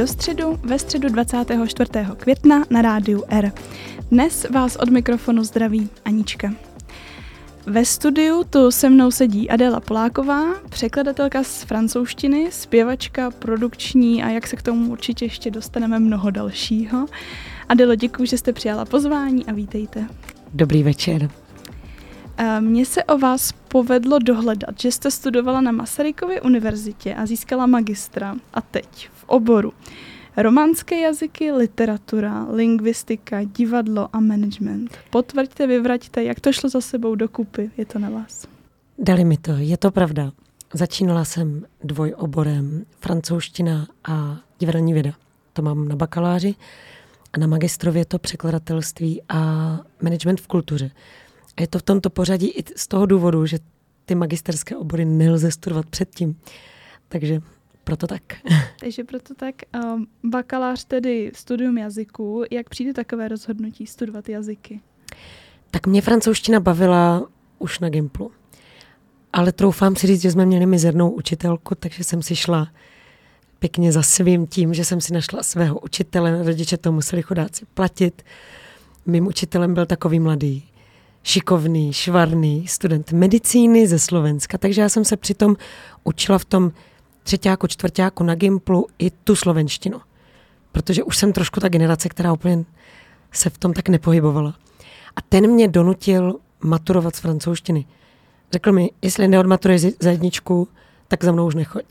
do středu ve středu 24. května na rádiu R. Dnes vás od mikrofonu zdraví Anička. Ve studiu tu se mnou sedí Adela Poláková, překladatelka z francouzštiny, zpěvačka, produkční a jak se k tomu určitě ještě dostaneme mnoho dalšího. Adelo, děkuji, že jste přijala pozvání a vítejte. Dobrý večer. Mně se o vás povedlo dohledat, že jste studovala na Masarykově univerzitě a získala magistra a teď v oboru románské jazyky, literatura, lingvistika, divadlo a management. Potvrďte, vyvraťte, jak to šlo za sebou dokupy, je to na vás. Dali mi to, je to pravda. Začínala jsem dvojoborem francouzština a divadelní věda. To mám na bakaláři a na magistrově to překladatelství a management v kultuře. Je to v tomto pořadí i z toho důvodu, že ty magisterské obory nelze studovat předtím. Takže proto tak. Takže proto tak. Um, bakalář tedy studium jazyků. Jak přijde takové rozhodnutí studovat jazyky? Tak mě francouzština bavila už na Gimplu. Ale troufám si říct, že jsme měli mizernou učitelku, takže jsem si šla pěkně za svým tím, že jsem si našla svého učitele, rodiče to museli chudáci platit. Mým učitelem byl takový mladý šikovný, švarný student medicíny ze Slovenska, takže já jsem se přitom učila v tom třetíku, čtvrtíku na Gimplu i tu slovenštinu. Protože už jsem trošku ta generace, která úplně se v tom tak nepohybovala. A ten mě donutil maturovat z francouzštiny. Řekl mi, jestli neodmaturuješ za jedničku, tak za mnou už nechoď.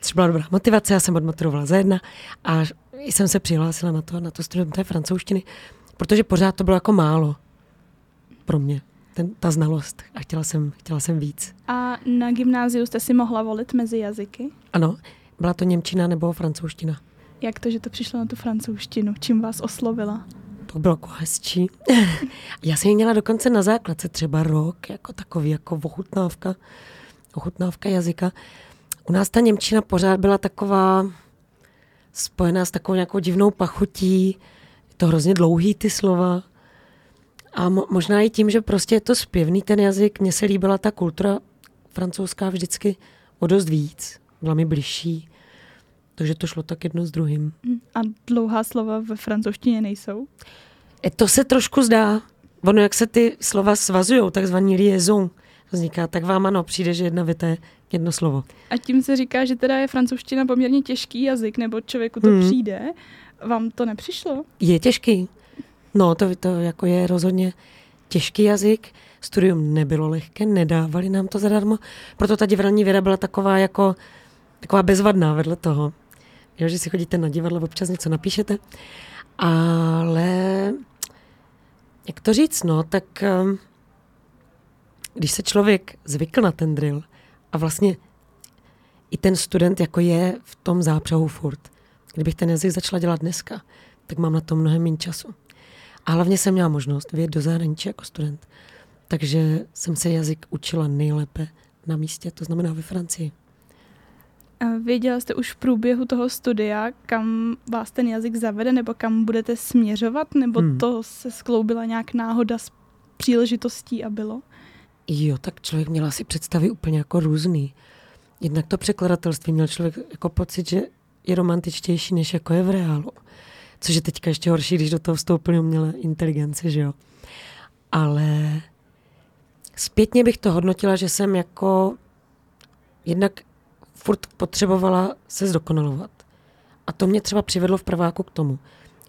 Což byla dobrá motivace, já jsem odmaturovala za jedna a jsem se přihlásila na to, na to studium té francouzštiny protože pořád to bylo jako málo pro mě, ten, ta znalost a chtěla jsem, chtěla jsem víc. A na gymnáziu jste si mohla volit mezi jazyky? Ano, byla to Němčina nebo francouzština. Jak to, že to přišlo na tu francouzštinu? Čím vás oslovila? To bylo jako hezčí. Já jsem ji měla dokonce na základce třeba rok, jako takový, jako ochutnávka, ochutnávka jazyka. U nás ta Němčina pořád byla taková spojená s takovou nějakou divnou pachutí, to hrozně dlouhý ty slova. A mo- možná i tím, že prostě je to zpěvný ten jazyk, mně se líbila ta kultura francouzská vždycky o dost víc. Byla mi bližší. Takže to šlo tak jedno s druhým. Hm, a dlouhá slova ve francouzštině nejsou? E to se trošku zdá. Ono, jak se ty slova svazují, takzvaný liaison, vzniká, tak vám ano, přijde, že jedna věta je jedno slovo. A tím se říká, že teda je francouzština poměrně těžký jazyk, nebo člověku to hmm. přijde. Vám to nepřišlo? Je těžký. No, to, to jako je rozhodně těžký jazyk. Studium nebylo lehké, nedávali nám to zadarmo. Proto ta divadelní věda byla taková jako taková bezvadná vedle toho. Jo, že si chodíte na divadlo, občas něco napíšete. Ale jak to říct, no, tak um, když se člověk zvykl na ten drill a vlastně i ten student jako je v tom zápřahu furt, Kdybych ten jazyk začala dělat dneska, tak mám na to mnohem méně času. A hlavně jsem měla možnost vyjet do zahraničí jako student. Takže jsem se jazyk učila nejlépe na místě, to znamená ve Francii. A věděla jste už v průběhu toho studia, kam vás ten jazyk zavede, nebo kam budete směřovat, nebo hmm. to se skloubila nějak náhoda s příležitostí a bylo? Jo, tak člověk měl asi představy úplně jako různý. Jednak to překladatelství měl člověk jako pocit, že je romantičtější, než jako je v reálu. Což je teďka ještě horší, když do toho vstoupily umělé inteligence, že jo. Ale zpětně bych to hodnotila, že jsem jako jednak furt potřebovala se zdokonalovat. A to mě třeba přivedlo v prváku k tomu,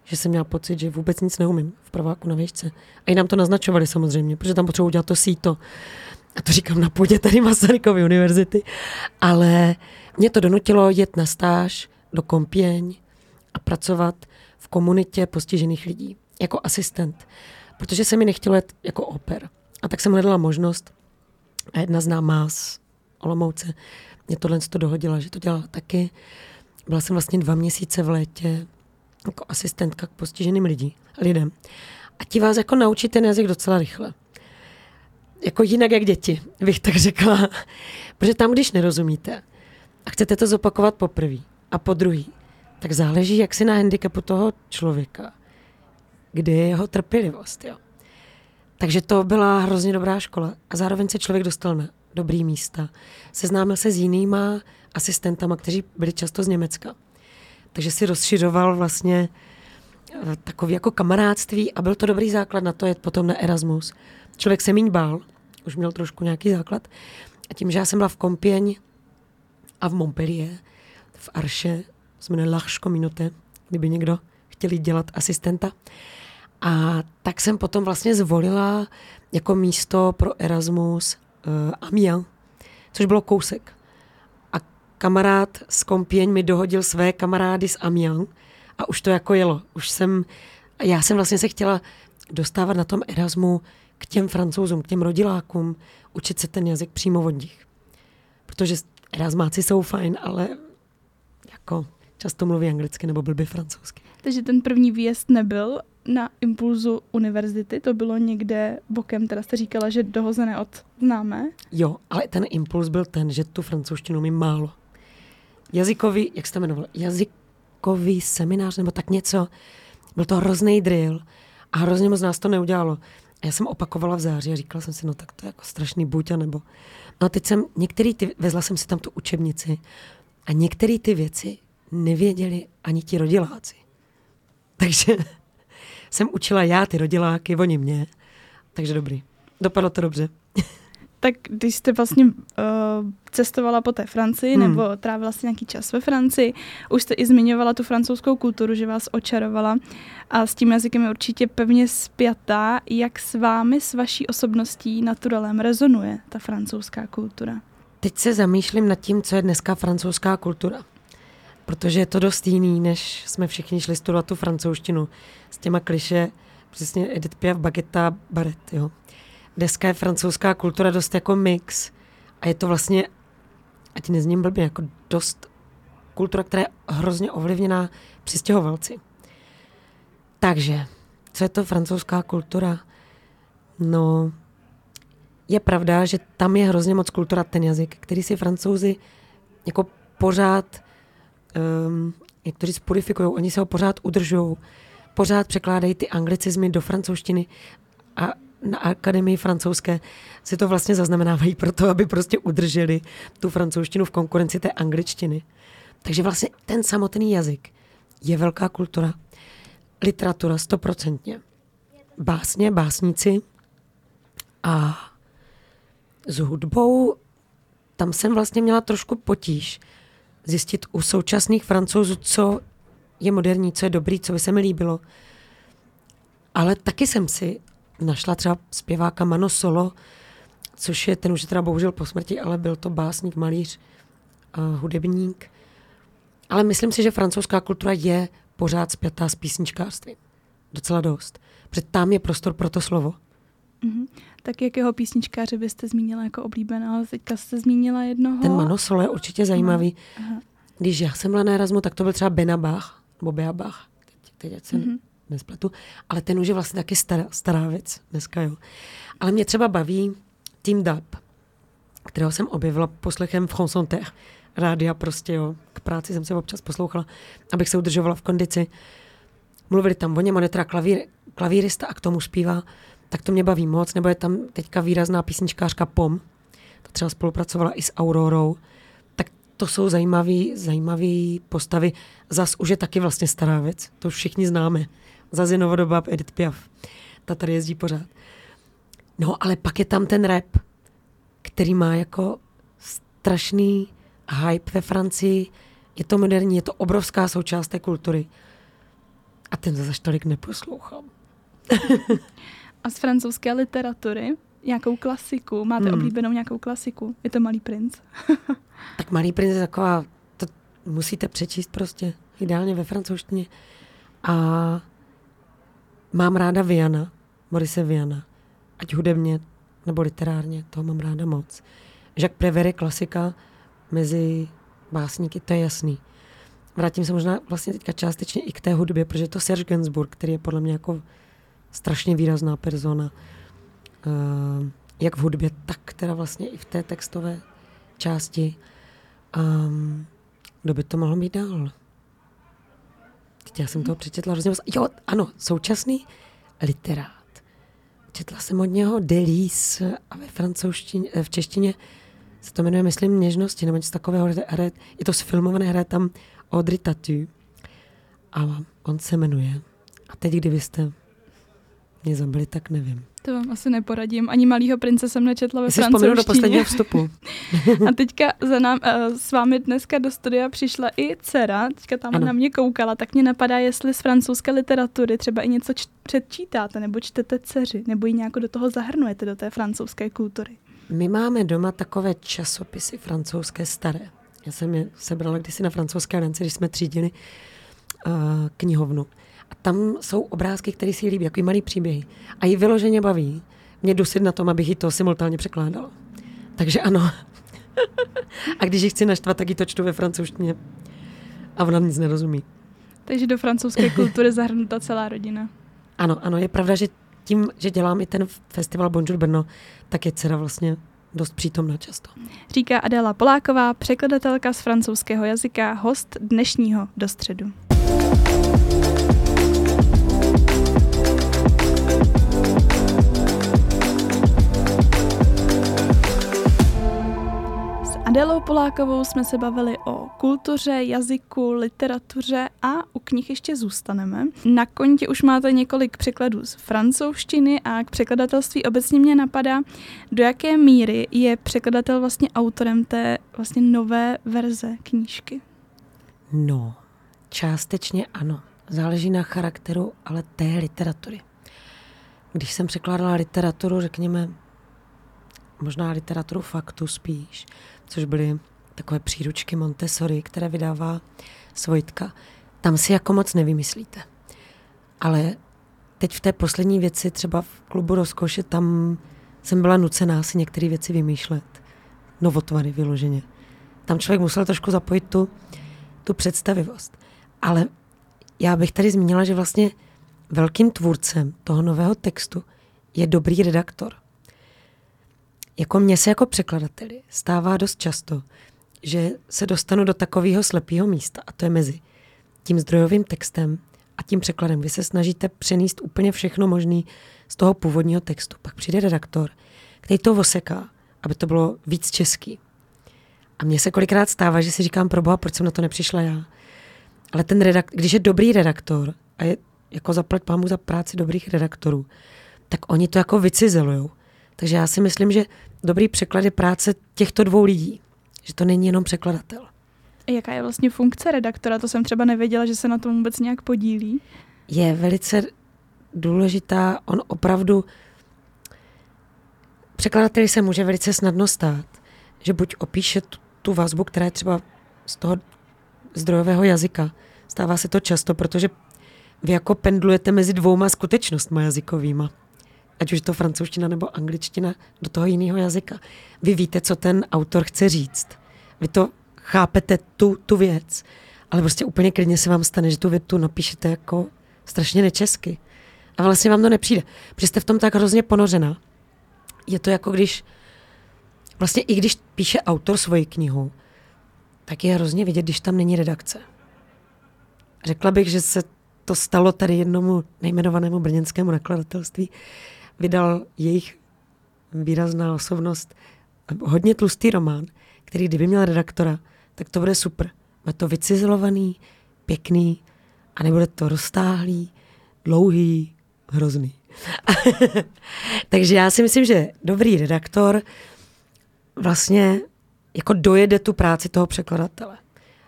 že jsem měla pocit, že vůbec nic neumím v prváku na výšce. A i nám to naznačovali samozřejmě, protože tam potřebuji udělat to síto. A to říkám na půdě tady Masarykovy univerzity. Ale mě to donutilo jet na stáž do Kompěň a pracovat v komunitě postižených lidí jako asistent, protože se mi nechtělo jet jako oper. A tak jsem hledala možnost a jedna známá z Olomouce mě tohle to dohodila, že to dělala taky. Byla jsem vlastně dva měsíce v létě jako asistentka k postiženým lidí, lidem. A ti vás jako naučí ten jazyk docela rychle. Jako jinak jak děti, bych tak řekla. Protože tam, když nerozumíte a chcete to zopakovat poprvé, a po druhý, tak záleží jak si na handicapu toho člověka, kdy je jeho trpělivost. Jo. Takže to byla hrozně dobrá škola. A zároveň se člověk dostal na dobrý místa. Seznámil se s jinýma asistentama, kteří byli často z Německa. takže si rozšiřoval vlastně eh, takový jako kamarádství a byl to dobrý základ na to jet potom na Erasmus. Člověk se míň bál, už měl trošku nějaký základ. A tím, že já jsem byla v Kompěň a v Montpellier, v Arše, se jmenuje Lachško Minute, kdyby někdo chtěli dělat asistenta. A tak jsem potom vlastně zvolila jako místo pro Erasmus uh, Amiens, což bylo kousek. A kamarád z Kompěň mi dohodil své kamarády z Amiens a už to jako jelo. Už jsem, já jsem vlastně se chtěla dostávat na tom Erasmu k těm francouzům, k těm rodilákům, učit se ten jazyk přímo od nich. Protože Erasmáci jsou fajn, ale jako často mluví anglicky nebo blbě francouzsky. Takže ten první výjezd nebyl na impulzu univerzity, to bylo někde bokem, teda jste říkala, že dohozené od známé. Jo, ale ten impuls byl ten, že tu francouzštinu mi málo. Jazykový, jak se to jmenoval, jazykový seminář nebo tak něco, byl to hrozný drill a hrozně moc nás to neudělalo. A já jsem opakovala v září a říkala jsem si, no tak to je jako strašný buď, nebo... No a teď jsem, některý ty, vezla jsem si tam tu učebnici a některé ty věci nevěděli ani ti rodiláci. Takže jsem učila já ty rodiláky, oni mě. Takže dobrý. Dopadlo to dobře. Tak když jste vlastně uh, cestovala po té Francii, hmm. nebo trávila si nějaký čas ve Francii, už jste i zmiňovala tu francouzskou kulturu, že vás očarovala a s tím jazykem je určitě pevně spjatá. Jak s vámi, s vaší osobností, naturalem rezonuje ta francouzská kultura? Teď se zamýšlím nad tím, co je dneska francouzská kultura protože je to dost jiný, než jsme všichni šli studovat tu francouzštinu s těma kliše, přesně Edith Piaf, Baguetta, Baret, jo. Dneska je francouzská kultura dost jako mix a je to vlastně, ať nezním blbě, jako dost kultura, která je hrozně ovlivněná přistěhovalci. Takže, co je to francouzská kultura? No, je pravda, že tam je hrozně moc kultura ten jazyk, který si francouzi jako pořád um, jak to říct, purifikují, oni se ho pořád udržují, pořád překládají ty anglicizmy do francouzštiny a na akademii francouzské si to vlastně zaznamenávají proto, aby prostě udrželi tu francouzštinu v konkurenci té angličtiny. Takže vlastně ten samotný jazyk je velká kultura. Literatura stoprocentně. Básně, básníci a s hudbou tam jsem vlastně měla trošku potíž, zjistit u současných francouzů, co je moderní, co je dobrý, co by se mi líbilo. Ale taky jsem si našla třeba zpěváka Mano Solo, což je, ten už teda bohužel po smrti, ale byl to básník, malíř, a hudebník. Ale myslím si, že francouzská kultura je pořád zpětá s písničkářstvím. Docela dost. Protože tam je prostor pro to slovo. Mm-hmm. Tak jakého písničkáře byste zmínila jako oblíbeného? Teďka jste zmínila jednoho. Ten Mano Solo je určitě zajímavý. Aha. Když já jsem byla na Erasmu, tak to byl třeba Benabach, nebo Beabach, teď, teď jsem mm-hmm. nespletu, ale ten už je vlastně taky stará, stará věc dneska, jo. Ale mě třeba baví Team Dub, kterého jsem objevila poslechem v Chanson rádia prostě, jo. K práci jsem se občas poslouchala, abych se udržovala v kondici. Mluvili tam o něm, on je teda klavír, klavírista a k tomu zpívá tak to mě baví moc, nebo je tam teďka výrazná písničkářka POM, ta třeba spolupracovala i s Aurorou, tak to jsou zajímavé zajímavý postavy. Zas už je taky vlastně stará věc, to už všichni známe. Zas je novodoba Edith Piaf, ta tady jezdí pořád. No, ale pak je tam ten rap, který má jako strašný hype ve Francii, je to moderní, je to obrovská součást té kultury. A ten zase tolik neposlouchám. A z francouzské literatury nějakou klasiku? Máte hmm. oblíbenou nějakou klasiku? Je to Malý princ? tak Malý princ je taková, to musíte přečíst prostě, ideálně ve francouzštině. A mám ráda Viana, Morise Viana. Ať hudebně nebo literárně, toho mám ráda moc. Jacques Prévert je klasika mezi básníky, to je jasný. Vrátím se možná vlastně teďka částečně i k té hudbě, protože je to Serge Gainsbourg, který je podle mě jako strašně výrazná persona, uh, jak v hudbě, tak teda vlastně i v té textové části. Um, kdo by to mohlo být dál? Teď já jsem toho přečetla hrozně moc. Jo, ano, současný literát. Četla jsem od něho Delis a ve francouzštině, eh, v češtině se to jmenuje, myslím, Něžnosti, nebo něco takového. Hraje, je to sfilmované, hraje tam Audrey Tatu. A on se jmenuje. A teď, kdybyste mě zabili, tak nevím. To vám asi neporadím. Ani malýho prince jsem nečetla ve francouzštině. do posledního vstupu. a teďka za nám, uh, s vámi dneska do studia přišla i dcera, teďka tam ano. na mě koukala, tak mě napadá, jestli z francouzské literatury třeba i něco č- předčítáte, nebo čtete dceři, nebo ji nějak do toho zahrnujete, do té francouzské kultury. My máme doma takové časopisy francouzské staré. Já jsem je sebrala kdysi na francouzské rence, když jsme třídili uh, knihovnu. A tam jsou obrázky, které si líbí, jako malý příběhy. A ji vyloženě baví mě dusit na tom, abych ji to simultánně překládala. Takže ano. a když ji chci naštvat, tak ji to čtu ve francouzštině. A ona nic nerozumí. Takže do francouzské kultury zahrnuta celá rodina. Ano, ano, je pravda, že tím, že dělám i ten festival Bonjour Brno, tak je dcera vlastně dost přítomná často. Říká Adela Poláková, překladatelka z francouzského jazyka, host dnešního dostředu. Adelou Polákovou jsme se bavili o kultuře, jazyku, literatuře a u knih ještě zůstaneme. Na konti už máte několik překladů z francouzštiny a k překladatelství obecně mě napadá, do jaké míry je překladatel vlastně autorem té vlastně nové verze knížky. No, částečně ano. Záleží na charakteru, ale té literatury. Když jsem překládala literaturu, řekněme, možná literaturu faktu spíš, což byly takové příručky Montessori, které vydává Svojtka. Tam si jako moc nevymyslíte. Ale teď v té poslední věci, třeba v klubu rozkoše, tam jsem byla nucená si některé věci vymýšlet. Novotvary vyloženě. Tam člověk musel trošku zapojit tu, tu představivost. Ale já bych tady zmínila, že vlastně velkým tvůrcem toho nového textu je dobrý redaktor – jako mně se jako překladateli stává dost často, že se dostanu do takového slepého místa a to je mezi tím zdrojovým textem a tím překladem. Vy se snažíte přenést úplně všechno možné z toho původního textu. Pak přijde redaktor, který to oseká, aby to bylo víc český. A mně se kolikrát stává, že si říkám, proboha, proč jsem na to nepřišla já. Ale ten redakt, když je dobrý redaktor a je jako zaplať pámu za práci dobrých redaktorů, tak oni to jako vycizelujou. Takže já si myslím, že dobrý překlad je práce těchto dvou lidí. Že to není jenom překladatel. Jaká je vlastně funkce redaktora? To jsem třeba nevěděla, že se na tom vůbec nějak podílí. Je velice důležitá. On opravdu překladateli se může velice snadno stát, že buď opíše tu, tu vazbu, která je třeba z toho zdrojového jazyka. Stává se to často, protože vy jako pendlujete mezi dvouma skutečnostmi jazykovýma ať už to francouzština nebo angličtina, do toho jiného jazyka. Vy víte, co ten autor chce říct. Vy to chápete, tu, tu věc, ale prostě úplně klidně se vám stane, že tu větu napíšete jako strašně nečesky. A vlastně vám to nepřijde, protože jste v tom tak hrozně ponořená. Je to jako když, vlastně i když píše autor svoji knihu, tak je hrozně vidět, když tam není redakce. Řekla bych, že se to stalo tady jednomu nejmenovanému brněnskému nakladatelství, vydal jejich výrazná osobnost hodně tlustý román, který kdyby měl redaktora, tak to bude super. Bude to vycizelovaný, pěkný a nebude to roztáhlý, dlouhý, hrozný. Takže já si myslím, že dobrý redaktor vlastně jako dojede tu práci toho překladatele.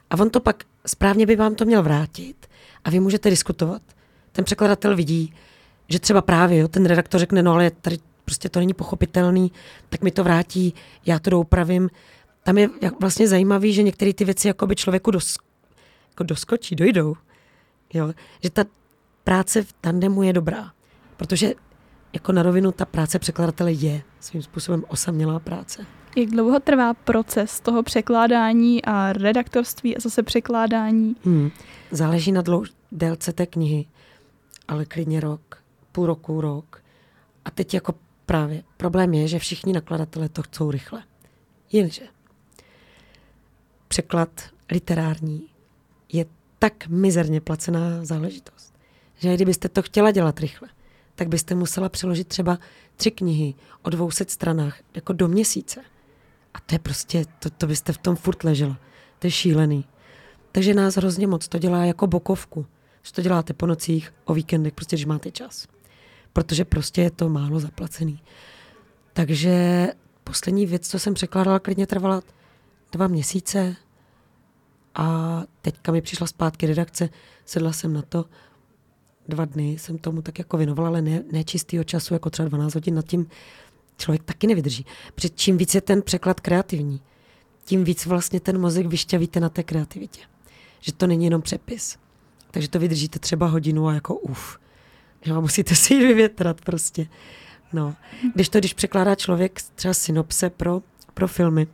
A on to pak správně by vám to měl vrátit a vy můžete diskutovat. Ten překladatel vidí, že třeba právě jo, ten redaktor řekne, no ale tady prostě to není pochopitelný, tak mi to vrátí, já to doupravím. Tam je vlastně zajímavý, že některé ty věci jako by člověku dos, jako doskočí, dojdou. Jo? Že ta práce v tandemu je dobrá, protože jako na rovinu ta práce překladatele je svým způsobem osamělá práce. Jak dlouho trvá proces toho překládání a redaktorství a zase překládání? Hmm. Záleží na dlou- délce té knihy, ale klidně rok půl roku, rok. A teď jako právě problém je, že všichni nakladatelé to chcou rychle. Jenže překlad literární je tak mizerně placená záležitost, že kdybyste to chtěla dělat rychle, tak byste musela přeložit třeba tři knihy o 200 stranách jako do měsíce. A to je prostě, to, to byste v tom furt ležela. To je šílený. Takže nás hrozně moc to dělá jako bokovku. že to děláte po nocích, o víkendech, prostě když máte čas. Protože prostě je to málo zaplacený. Takže poslední věc, co jsem překládala, klidně trvala dva měsíce a teďka mi přišla zpátky redakce, sedla jsem na to, dva dny jsem tomu tak jako věnovala, ale ne, ne čistýho času, jako třeba 12 hodin nad tím člověk taky nevydrží. Protože čím víc je ten překlad kreativní, tím víc vlastně ten mozek vyšťavíte na té kreativitě. Že to není jenom přepis. Takže to vydržíte třeba hodinu a jako uf. Jo, musíte si ji vyvětrat prostě. No. Když to, když překládá člověk třeba synopse pro, pro filmy,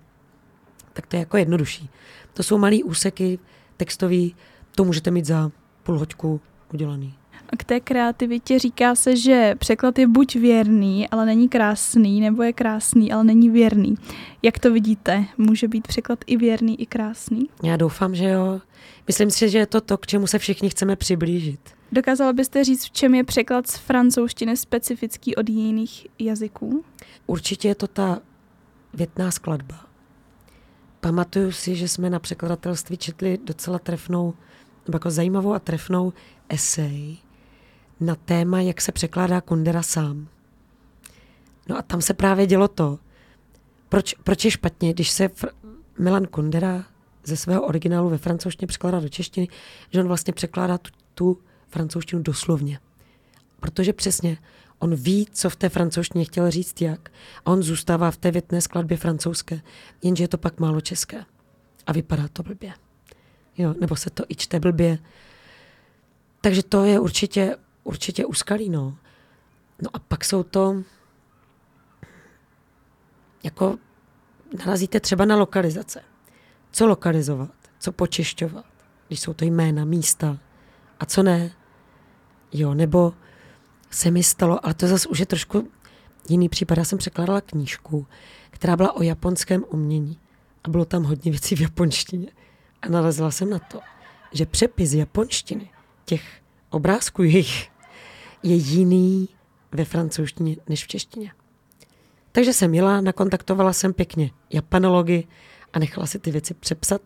tak to je jako jednodušší. To jsou malý úseky textový, to můžete mít za půl hoďku udělaný. K té kreativitě říká se, že překlad je buď věrný, ale není krásný, nebo je krásný, ale není věrný. Jak to vidíte? Může být překlad i věrný, i krásný? Já doufám, že jo. Myslím si, že je to to, k čemu se všichni chceme přiblížit. Dokázala byste říct, v čem je překlad z francouzštiny specifický od jiných jazyků? Určitě je to ta větná skladba. Pamatuju si, že jsme na překladatelství četli docela trefnou, nebo jako zajímavou a trefnou esej na téma, jak se překládá Kundera sám. No a tam se právě dělo to, proč, proč je špatně, když se fr- Milan Kundera ze svého originálu ve francouzštině překládá do češtiny, že on vlastně překládá tu, tu francouzštinu doslovně. Protože přesně on ví, co v té francouzštině chtěl říct jak a on zůstává v té větné skladbě francouzské, jenže je to pak málo české. A vypadá to blbě. Jo, nebo se to i čte blbě. Takže to je určitě, určitě úskalí, no. No a pak jsou to, jako narazíte třeba na lokalizace. Co lokalizovat, co počešťovat, když jsou to jména, místa a co ne. Jo, nebo se mi stalo, ale to zase už je trošku jiný případ. Já jsem překládala knížku, která byla o japonském umění a bylo tam hodně věcí v japonštině. A narazila jsem na to, že přepis japonštiny těch obrázků jejich je jiný ve francouzštině než v češtině. Takže jsem jela, nakontaktovala jsem pěkně japanology a nechala si ty věci přepsat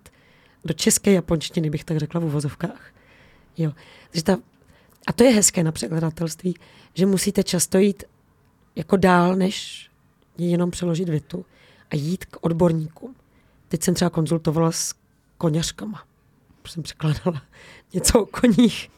do české japonštiny, bych tak řekla v uvozovkách. Jo. Takže ta, a to je hezké na překladatelství, že musíte často jít jako dál, než jenom přeložit větu a jít k odborníkům. Teď jsem třeba konzultovala s koněřkama. Jsem překládala něco o koních.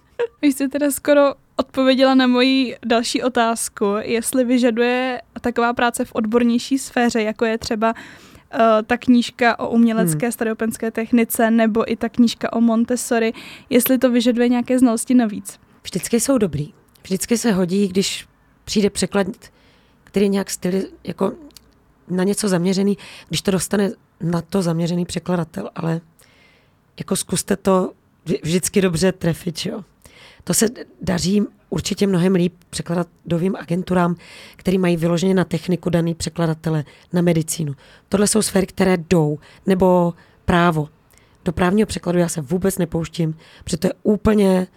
Vy jste teda skoro odpověděla na moji další otázku, jestli vyžaduje taková práce v odbornější sféře, jako je třeba uh, ta knížka o umělecké hmm. staropenské technice nebo i ta knížka o Montessori, jestli to vyžaduje nějaké znalosti navíc. Vždycky jsou dobrý. Vždycky se hodí, když přijde překlad, který nějak styl, jako na něco zaměřený, když to dostane na to zaměřený překladatel, ale jako zkuste to vždycky dobře trefit, jo. To se daří určitě mnohem líp překladovým agenturám, který mají vyloženě na techniku daný překladatele, na medicínu. Tohle jsou sféry, které jdou, nebo právo. Do právního překladu já se vůbec nepouštím, protože to je úplně,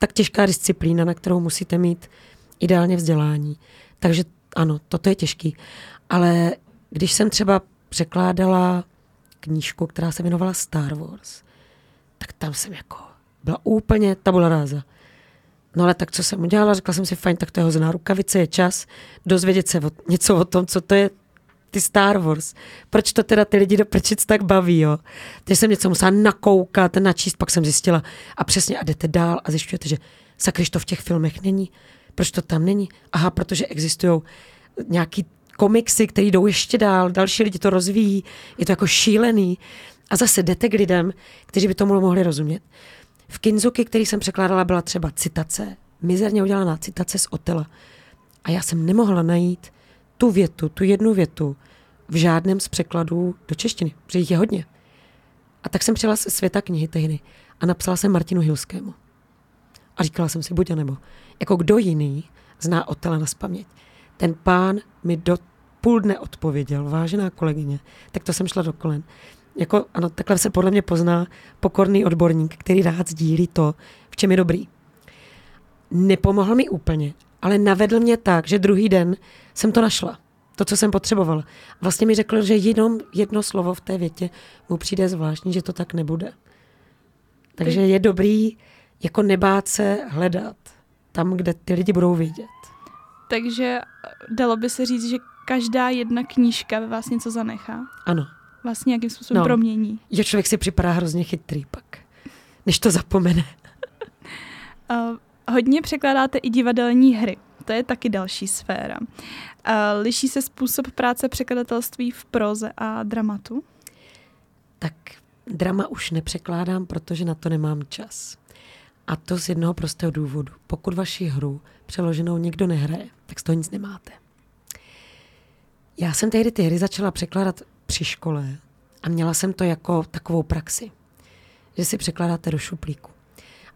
tak těžká disciplína, na kterou musíte mít ideálně vzdělání. Takže ano, toto je těžký. Ale když jsem třeba překládala knížku, která se věnovala Star Wars, tak tam jsem jako byla úplně tabula ráza. No ale tak co jsem udělala, řekla jsem si, fajn, tak to je hozená rukavice, je čas dozvědět se o, něco o tom, co to je ty Star Wars. Proč to teda ty lidi do prčic tak baví, jo? Takže jsem něco musela nakoukat, načíst, pak jsem zjistila a přesně a jdete dál a zjišťujete, že sakryš to v těch filmech není. Proč to tam není? Aha, protože existují nějaký komiksy, které jdou ještě dál, další lidi to rozvíjí, je to jako šílený. A zase jdete k lidem, kteří by tomu mohli rozumět. V Kinzuki, který jsem překládala, byla třeba citace, mizerně udělaná citace z Otela. A já jsem nemohla najít tu větu, tu jednu větu v žádném z překladů do češtiny, protože jich je hodně. A tak jsem přijela ze světa knihy tehdy a napsala jsem Martinu Hilskému. A říkala jsem si, buď a nebo. Jako kdo jiný zná Otela na spaměť. Ten pán mi do půl dne odpověděl, vážená kolegyně, tak to jsem šla do kolen. Jako, ano, takhle se podle mě pozná pokorný odborník, který rád sdílí to, v čem je dobrý. Nepomohl mi úplně, ale navedl mě tak, že druhý den jsem to našla. To, co jsem potřebovala. Vlastně mi řekl, že jenom jedno slovo v té větě mu přijde zvláštní, že to tak nebude. Takže je dobrý jako nebát se hledat tam, kde ty lidi budou vidět. Takže dalo by se říct, že každá jedna knížka ve vás něco zanechá. Ano. Vlastně nějakým způsobem no. promění. Jo, člověk si připadá hrozně chytrý pak, než to zapomene. uh, hodně překládáte i divadelní hry. To je taky další sféra. Liší se způsob práce překladatelství v proze a dramatu? Tak drama už nepřekládám, protože na to nemám čas. A to z jednoho prostého důvodu. Pokud vaši hru přeloženou někdo nehraje, tak z toho nic nemáte. Já jsem tehdy ty hry začala překládat při škole a měla jsem to jako takovou praxi, že si překládáte do šuplíku.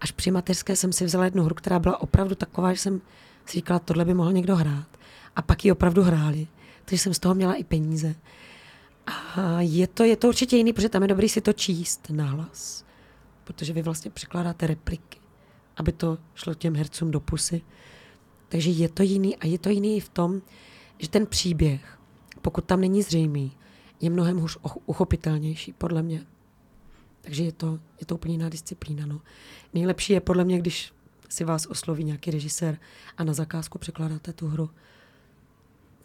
Až při mateřské jsem si vzala jednu hru, která byla opravdu taková, že jsem si říkala, tohle by mohl někdo hrát. A pak ji opravdu hráli. Takže jsem z toho měla i peníze. A je to, je to určitě jiný, protože tam je dobrý si to číst nahlas. Protože vy vlastně překládáte repliky, aby to šlo těm hercům do pusy. Takže je to jiný a je to jiný i v tom, že ten příběh, pokud tam není zřejmý, je mnohem hůř uchopitelnější, podle mě. Takže je to, je to úplně jiná disciplína. No. Nejlepší je podle mě, když si vás osloví nějaký režisér a na zakázku překládáte tu hru.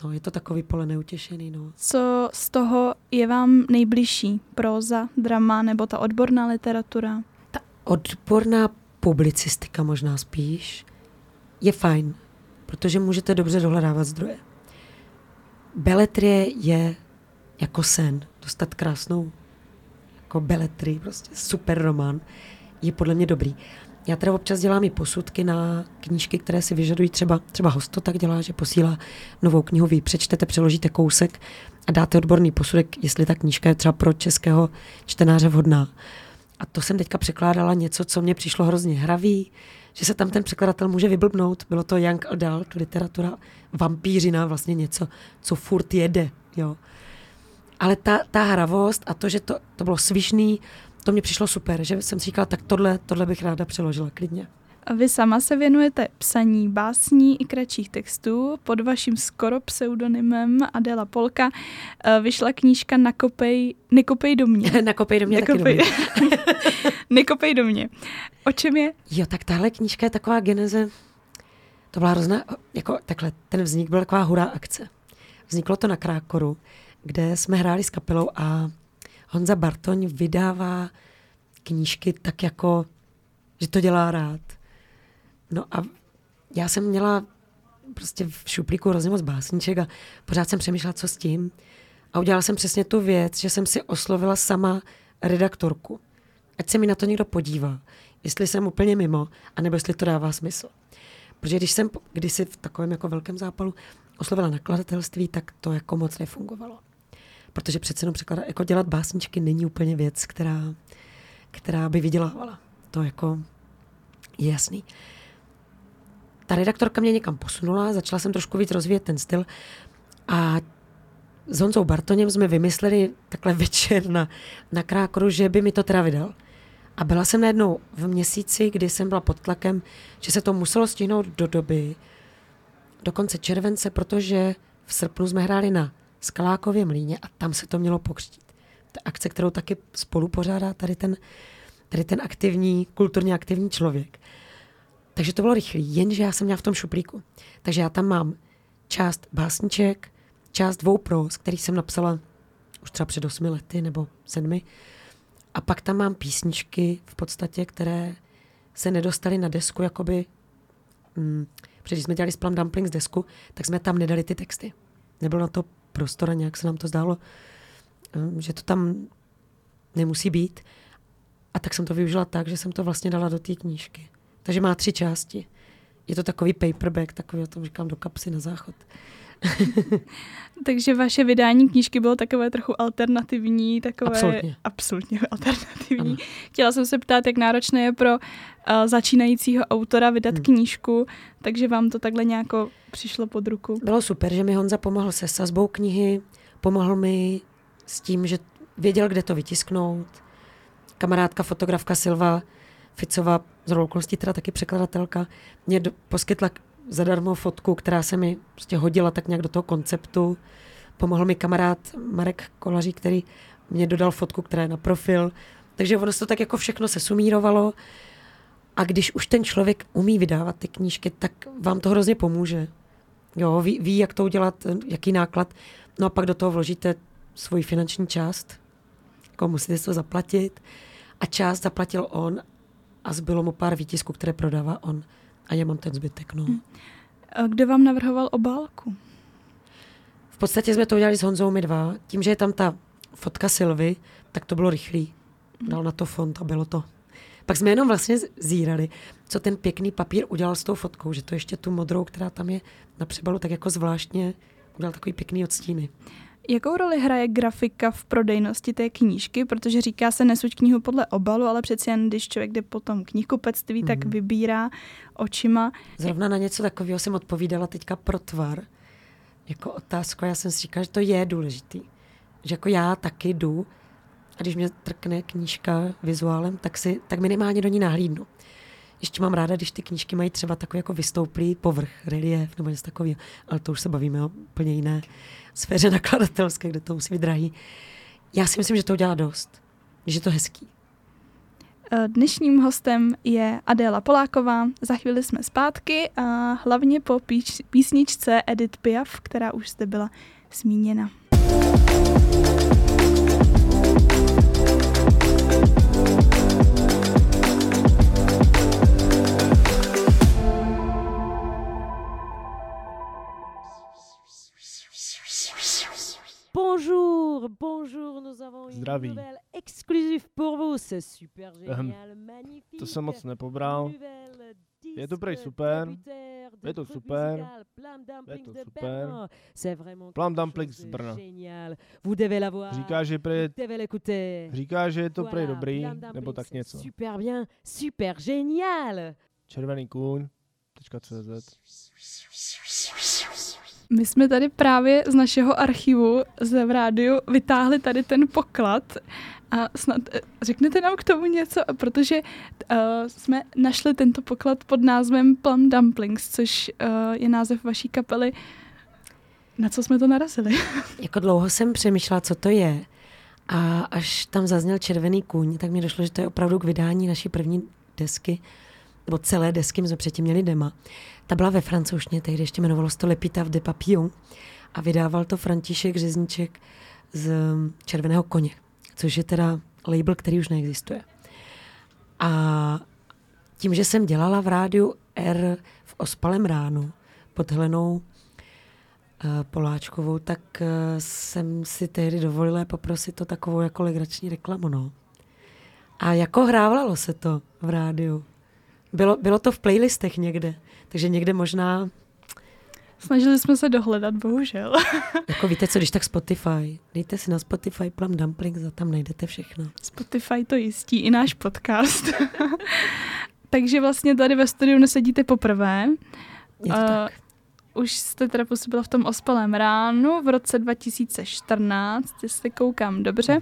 No, je to takový pole neutěšený. No. Co z toho je vám nejbližší? Próza, drama nebo ta odborná literatura? Ta odborná publicistika možná spíš je fajn, protože můžete dobře dohledávat zdroje. Beletrie je jako sen, dostat krásnou jako beletry, prostě super román, je podle mě dobrý. Já teda občas dělám i posudky na knížky, které si vyžadují třeba, třeba hosto tak dělá, že posílá novou knihu, vy přečtete, přeložíte kousek a dáte odborný posudek, jestli ta knížka je třeba pro českého čtenáře vhodná. A to jsem teďka překládala něco, co mě přišlo hrozně hravý, že se tam ten překladatel může vyblbnout. Bylo to young adult, literatura vampířina, vlastně něco, co furt jede. Jo. Ale ta, ta hravost a to, že to, to bylo svišný, to mě přišlo super, že jsem si říkala, tak tohle, tohle bych ráda přeložila klidně. A vy sama se věnujete psaní básní i kratších textů. Pod vaším skoro pseudonymem Adela Polka eh, vyšla knížka Nakopej, Nekopej do mě. Nakopej do mě Nekopej. taky do mě. Nekopej do mě. O čem je? Jo, tak tahle knížka je taková geneze. To byla hrozná, jako takhle, ten vznik byl taková hurá akce. Vzniklo to na Krákoru, kde jsme hráli s kapelou a Honza Bartoň vydává knížky tak jako, že to dělá rád. No a já jsem měla prostě v šuplíku hrozně moc básniček a pořád jsem přemýšlela, co s tím. A udělala jsem přesně tu věc, že jsem si oslovila sama redaktorku. Ať se mi na to někdo podívá, jestli jsem úplně mimo, anebo jestli to dává smysl. Protože když jsem kdysi v takovém jako velkém zápalu oslovila nakladatelství, tak to jako moc nefungovalo protože přece jenom překladat, jako dělat básničky není úplně věc, která, která by vydělávala. To jako je jasný. Ta redaktorka mě někam posunula, začala jsem trošku víc rozvíjet ten styl a s Honzou Bartoněm jsme vymysleli takhle večer na, na Krákoru, že by mi to teda vydal. A byla jsem najednou v měsíci, kdy jsem byla pod tlakem, že se to muselo stihnout do doby, do konce července, protože v srpnu jsme hráli na Skalákově mlíně a tam se to mělo pokřtít. Ta akce, kterou taky spolu pořádá tady ten, tady ten aktivní, kulturně aktivní člověk. Takže to bylo rychlý, jenže já jsem měla v tom šuplíku. Takže já tam mám část básniček, část dvou pros, který jsem napsala už třeba před osmi lety nebo sedmi. A pak tam mám písničky v podstatě, které se nedostaly na desku, jakoby, mm, když jsme dělali Splam Dumplings desku, tak jsme tam nedali ty texty. Nebylo na to prostor a nějak se nám to zdálo, eh, že to tam nemusí být. A tak jsem to využila tak, že jsem to vlastně dala do té knížky. Takže má tři části. Je to takový paperback, takový, o tom říkám, do kapsy na záchod. Takže vaše vydání knížky bylo takové trochu alternativní, takové absolutně, absolutně alternativní. Ano. Chtěla jsem se ptát, jak náročné je pro uh, začínajícího autora vydat hmm. knížku, takže vám to takhle nějako přišlo pod ruku. Bylo super, že mi Honza pomohl se sazbou knihy, pomohl mi s tím, že věděl, kde to vytisknout. Kamarádka, fotografka Silva Ficová, z okolností teda taky překladatelka, mě do, poskytla zadarmo fotku, která se mi prostě hodila tak nějak do toho konceptu. Pomohl mi kamarád Marek Kolaří, který mě dodal fotku, která je na profil. Takže ono se to tak jako všechno se sumírovalo A když už ten člověk umí vydávat ty knížky, tak vám to hrozně pomůže. Jo, ví, ví, jak to udělat, jaký náklad. No a pak do toho vložíte svoji finanční část. Jako musíte to zaplatit. A část zaplatil on a zbylo mu pár výtisků, které prodává on. A já mám ten zbytek. No. Hm. Kdo vám navrhoval obálku? V podstatě jsme to udělali s Honzou my dva. Tím, že je tam ta fotka Silvy, tak to bylo rychlý. Dal na to font a bylo to. Pak jsme jenom vlastně zírali, co ten pěkný papír udělal s tou fotkou, že to ještě tu modrou, která tam je na přebalu, tak jako zvláštně udělal takový pěkný odstíny. Jakou roli hraje grafika v prodejnosti té knížky? Protože říká se nesuď knihu podle obalu, ale přeci jen když člověk jde potom knihkupectví, mm-hmm. tak mhm. vybírá očima. Zrovna na něco takového jsem odpovídala teďka pro tvar. Jako otázku, já jsem si říkala, že to je důležitý. Že jako já taky jdu a když mě trkne knížka vizuálem, tak, si, tak minimálně do ní nahlídnu. Ještě mám ráda, když ty knížky mají třeba takový jako vystouplý povrch, relief nebo něco takového, ale to už se bavíme o úplně jiné sféře nakladatelské, kde to musí být drahý. Já si myslím, že to udělá dost, že je to hezký. Eh, dnešním hostem je Adéla Poláková. Za chvíli jsme zpátky a hlavně po píč, písničce Edith Piaf, která už zde byla zmíněna. Bonjour, bonjour, nous avons Zdraví. une nouvelle exclusive pour vous, c'est super génial, magnifique. To jsem moc nepobral. Je super. Je to super. Je to super. C'est vraiment Plum Dumplings z Brna. Vous devez la voir. Říká, že prej, říká, že je to prej dobrý, nebo tak něco. Super bien, super génial. Červený kůň. .cz my jsme tady právě z našeho archivu z v rádiu vytáhli tady ten poklad a snad eh, řeknete nám k tomu něco, protože uh, jsme našli tento poklad pod názvem Plum Dumplings, což uh, je název vaší kapely. Na co jsme to narazili? jako dlouho jsem přemýšlela, co to je. A až tam zazněl Červený kůň, tak mi došlo, že to je opravdu k vydání naší první desky, nebo celé desky, my jsme předtím měli dema. Ta byla ve francouzštině, tehdy ještě jmenovalo se to Lepita v de Papillon a vydával to František Řezníček z Červeného koně, což je teda label, který už neexistuje. A tím, že jsem dělala v rádiu R v Ospalem ránu pod Helenou uh, Poláčkovou, tak uh, jsem si tehdy dovolila poprosit to takovou jako legrační reklamu. No. A jako hrávalo se to v rádiu. Bylo, bylo to v playlistech někde. Takže někde možná... Snažili jsme se dohledat, bohužel. jako víte co, když tak Spotify. Dejte si na Spotify Plum Dumplings a tam najdete všechno. Spotify to jistí, i náš podcast. Takže vlastně tady ve studiu nesedíte poprvé. Je to uh, tak. Už jste teda působila v tom ospalém ránu v roce 2014, jestli koukám dobře.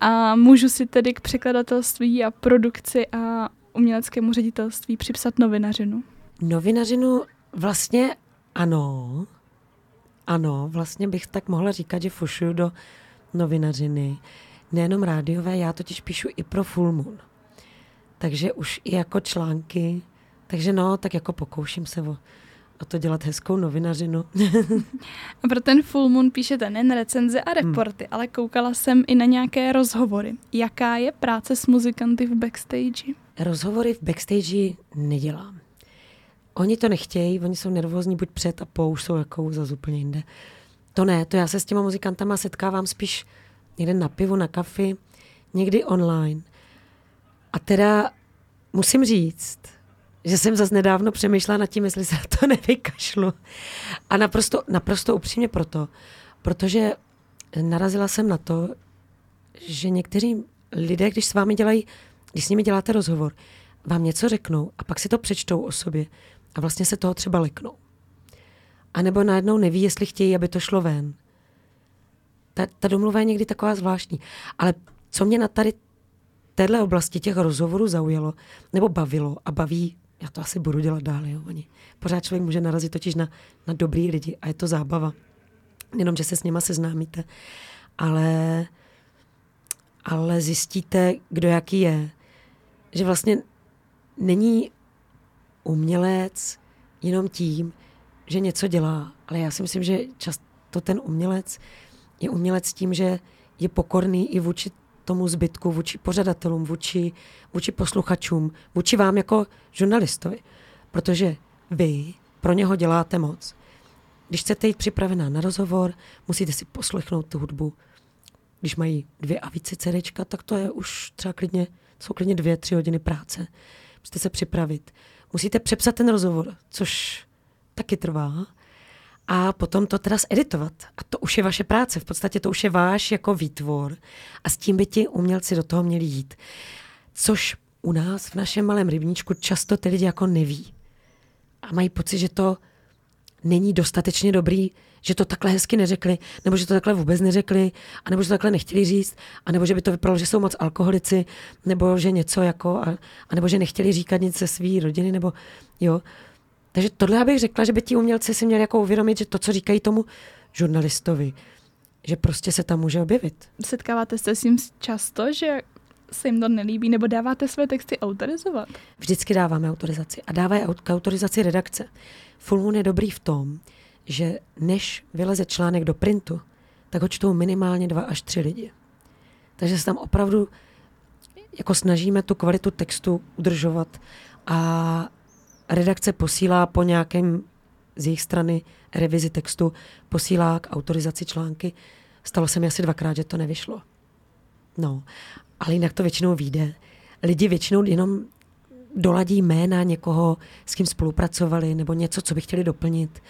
A můžu si tedy k překladatelství a produkci a uměleckému ředitelství připsat novinařinu. Novinařinu vlastně ano. Ano, vlastně bych tak mohla říkat, že fušuju do novinařiny. Nejenom rádiové, já totiž píšu i pro Full Moon. Takže už i jako články. Takže no, tak jako pokouším se o, o to dělat hezkou novinařinu. a pro ten Full Moon píšete nejen recenze a hmm. reporty, hmm. ale koukala jsem i na nějaké rozhovory. Jaká je práce s muzikanty v backstage? Rozhovory v backstage nedělám. Oni to nechtějí, oni jsou nervózní buď před a po, už jsou jako za úplně jinde. To ne, to já se s těma muzikantama setkávám spíš někde na pivu, na kafi, někdy online. A teda musím říct, že jsem zase nedávno přemýšlela nad tím, jestli se to nevykašlu. A naprosto, naprosto upřímně proto, protože narazila jsem na to, že někteří lidé, když s vámi dělají, když s nimi děláte rozhovor, vám něco řeknou a pak si to přečtou o sobě a vlastně se toho třeba leknou. A nebo najednou neví, jestli chtějí, aby to šlo ven. Ta, ta domluva je někdy taková zvláštní. Ale co mě na tady téhle oblasti těch rozhovorů zaujalo, nebo bavilo a baví, já to asi budu dělat dál, jo, oni. Pořád člověk může narazit totiž na, na dobrý lidi a je to zábava. Jenom, že se s nima seznámíte, ale, ale zjistíte, kdo jaký je. Že vlastně není umělec jenom tím, že něco dělá, ale já si myslím, že často ten umělec je umělec tím, že je pokorný i vůči tomu zbytku, vůči pořadatelům, vůči, vůči posluchačům, vůči vám jako žurnalistovi. Protože vy pro něho děláte moc. Když chcete jít připravená na rozhovor, musíte si poslechnout tu hudbu. Když mají dvě a více CDčka, tak to je už třeba klidně, jsou klidně dvě, tři hodiny práce. Musíte se připravit. Musíte přepsat ten rozhovor, což taky trvá. A potom to teda editovat. A to už je vaše práce. V podstatě to už je váš jako výtvor. A s tím by ti umělci do toho měli jít. Což u nás v našem malém rybníčku často ty lidi jako neví. A mají pocit, že to není dostatečně dobrý, že to takhle hezky neřekli, nebo že to takhle vůbec neřekli, anebo že to takhle nechtěli říct, anebo že by to vypadalo, že jsou moc alkoholici, nebo že něco jako, a, anebo že nechtěli říkat nic ze své rodiny, nebo jo. Takže tohle bych řekla, že by ti umělci si měli jako uvědomit, že to, co říkají tomu žurnalistovi, že prostě se tam může objevit. Setkáváte se s tím často, že se jim to nelíbí, nebo dáváte své texty autorizovat? Vždycky dáváme autorizaci a dávají autorizaci redakce. Full Moon je dobrý v tom, že než vyleze článek do printu, tak ho čtou minimálně dva až tři lidi. Takže se tam opravdu jako snažíme tu kvalitu textu udržovat a redakce posílá po nějakém z jejich strany revizi textu, posílá k autorizaci články. Stalo se mi asi dvakrát, že to nevyšlo. No, ale jinak to většinou vyjde. Lidi většinou jenom doladí jména někoho, s kým spolupracovali, nebo něco, co by chtěli doplnit.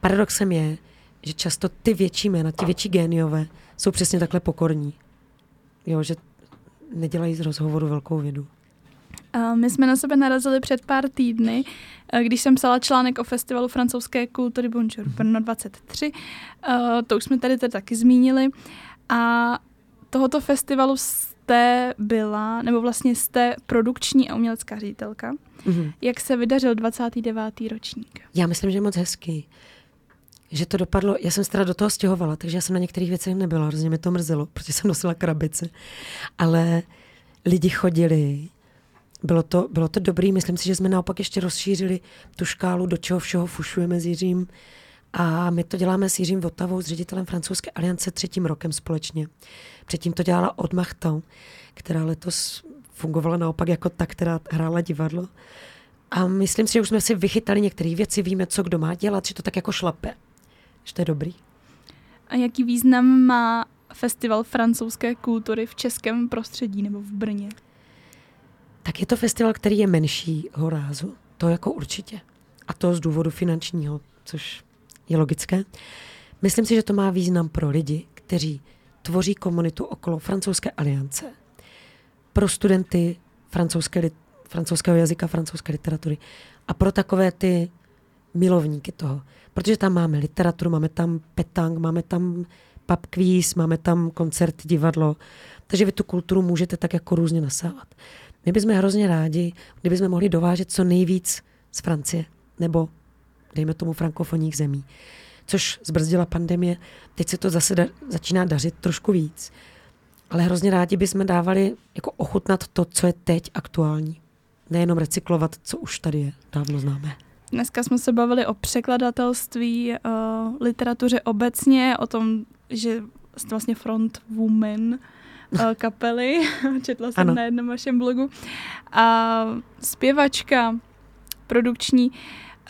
Paradoxem je, že často ty větší jména, ty větší géniové, jsou přesně takhle pokorní. Jo, že nedělají z rozhovoru velkou vědu. My jsme na sebe narazili před pár týdny, eh, když jsem psala článek o festivalu francouzské kultury Bonjour mhm. Brno 23. Eh, to už jsme tady tady taky zmínili. A tohoto festivalu jste byla, nebo vlastně jste produkční a umělecká ředitelka. Mm-hmm. Jak se vydařil 29. ročník? Já myslím, že moc hezký. Že to dopadlo, já jsem se teda do toho stěhovala, takže já jsem na některých věcech nebyla, hrozně mi to mrzelo, protože jsem nosila krabice. Ale lidi chodili, bylo to, bylo to dobrý, myslím si, že jsme naopak ještě rozšířili tu škálu, do čeho všeho fušujeme s Jiřím. A my to děláme s Jiřím Votavou, s ředitelem francouzské aliance třetím rokem společně. Předtím to dělala od Machton, která letos fungovala naopak jako ta, která hrála divadlo. A myslím si, že už jsme si vychytali některé věci, víme, co kdo má dělat, že to tak jako šlape. Že to je dobrý. A jaký význam má festival francouzské kultury v českém prostředí nebo v Brně? Tak je to festival, který je menšího rázu. To jako určitě. A to z důvodu finančního, což je logické. Myslím si, že to má význam pro lidi, kteří tvoří komunitu okolo francouzské aliance, pro studenty francouzské, francouzského jazyka, francouzské literatury a pro takové ty milovníky toho. Protože tam máme literaturu, máme tam petang, máme tam pub quiz, máme tam koncert, divadlo, takže vy tu kulturu můžete tak jako různě nasávat. My bychom hrozně rádi, kdybychom mohli dovážet co nejvíc z Francie, nebo dejme tomu frankofonních zemí což zbrzdila pandemie. Teď se to zase da, začíná dařit trošku víc. Ale hrozně rádi bychom dávali jako ochutnat to, co je teď aktuální. Nejenom recyklovat, co už tady je, dávno známe. Dneska jsme se bavili o překladatelství, o literatuře obecně, o tom, že jste vlastně front woman kapely, četla jsem ano. na jednom vašem blogu. A zpěvačka, produkční,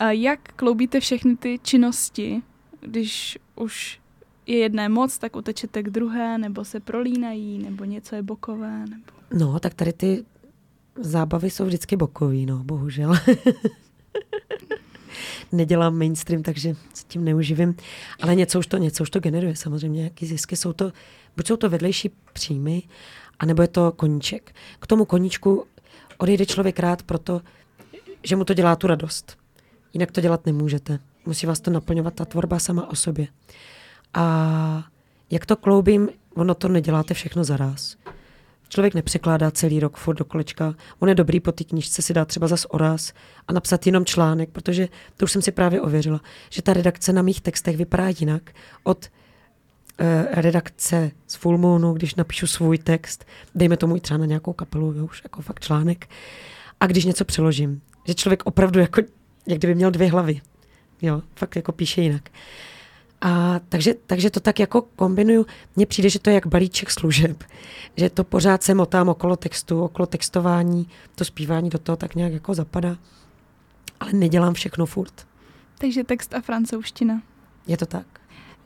jak kloubíte všechny ty činnosti když už je jedné moc, tak utečete k druhé, nebo se prolínají, nebo něco je bokové. Nebo... No, tak tady ty zábavy jsou vždycky bokový, no, bohužel. Nedělám mainstream, takže s tím neuživím. Ale něco už to, něco už to generuje samozřejmě, jaký zisky. Jsou to, buď jsou to vedlejší příjmy, anebo je to koníček. K tomu koníčku odejde člověk rád proto, že mu to dělá tu radost. Jinak to dělat nemůžete. Musí vás to naplňovat ta tvorba sama o sobě. A jak to kloubím, ono to neděláte všechno zaraz. Člověk nepřekládá celý rok furt do kolečka. On je dobrý po té knižce si dá třeba zas oraz a napsat jenom článek, protože to už jsem si právě ověřila, že ta redakce na mých textech vypadá jinak od eh, redakce z Full Moonu, když napíšu svůj text, dejme tomu i třeba na nějakou kapelu, jo, už jako fakt článek. a když něco přeložím. Že člověk opravdu jako, jak kdyby měl dvě hlavy. Jo, fakt jako píše jinak. A takže, takže to tak jako kombinuju. Mně přijde, že to je jak balíček služeb. Že to pořád se motám okolo textu, okolo textování, to zpívání do toho tak nějak jako zapadá. Ale nedělám všechno furt. Takže text a francouzština. Je to tak.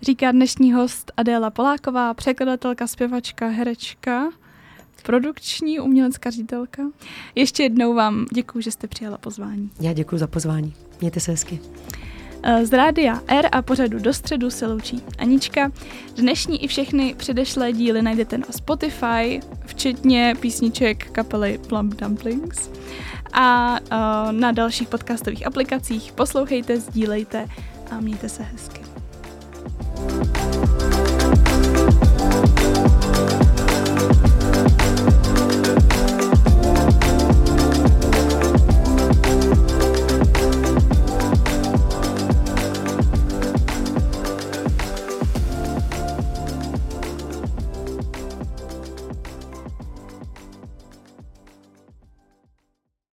Říká dnešní host Adéla Poláková, překladatelka, zpěvačka, herečka, produkční umělecká ředitelka. Ještě jednou vám děkuji, že jste přijala pozvání. Já děkuji za pozvání. Mějte se hezky. Eh, z rádia R a pořadu do středu se loučí Anička. Dnešní i všechny předešlé díly najdete na Spotify, včetně písniček kapely Plump Dumplings. A uh, na dalších podcastových aplikacích poslouchejte, sdílejte a mějte se hezky.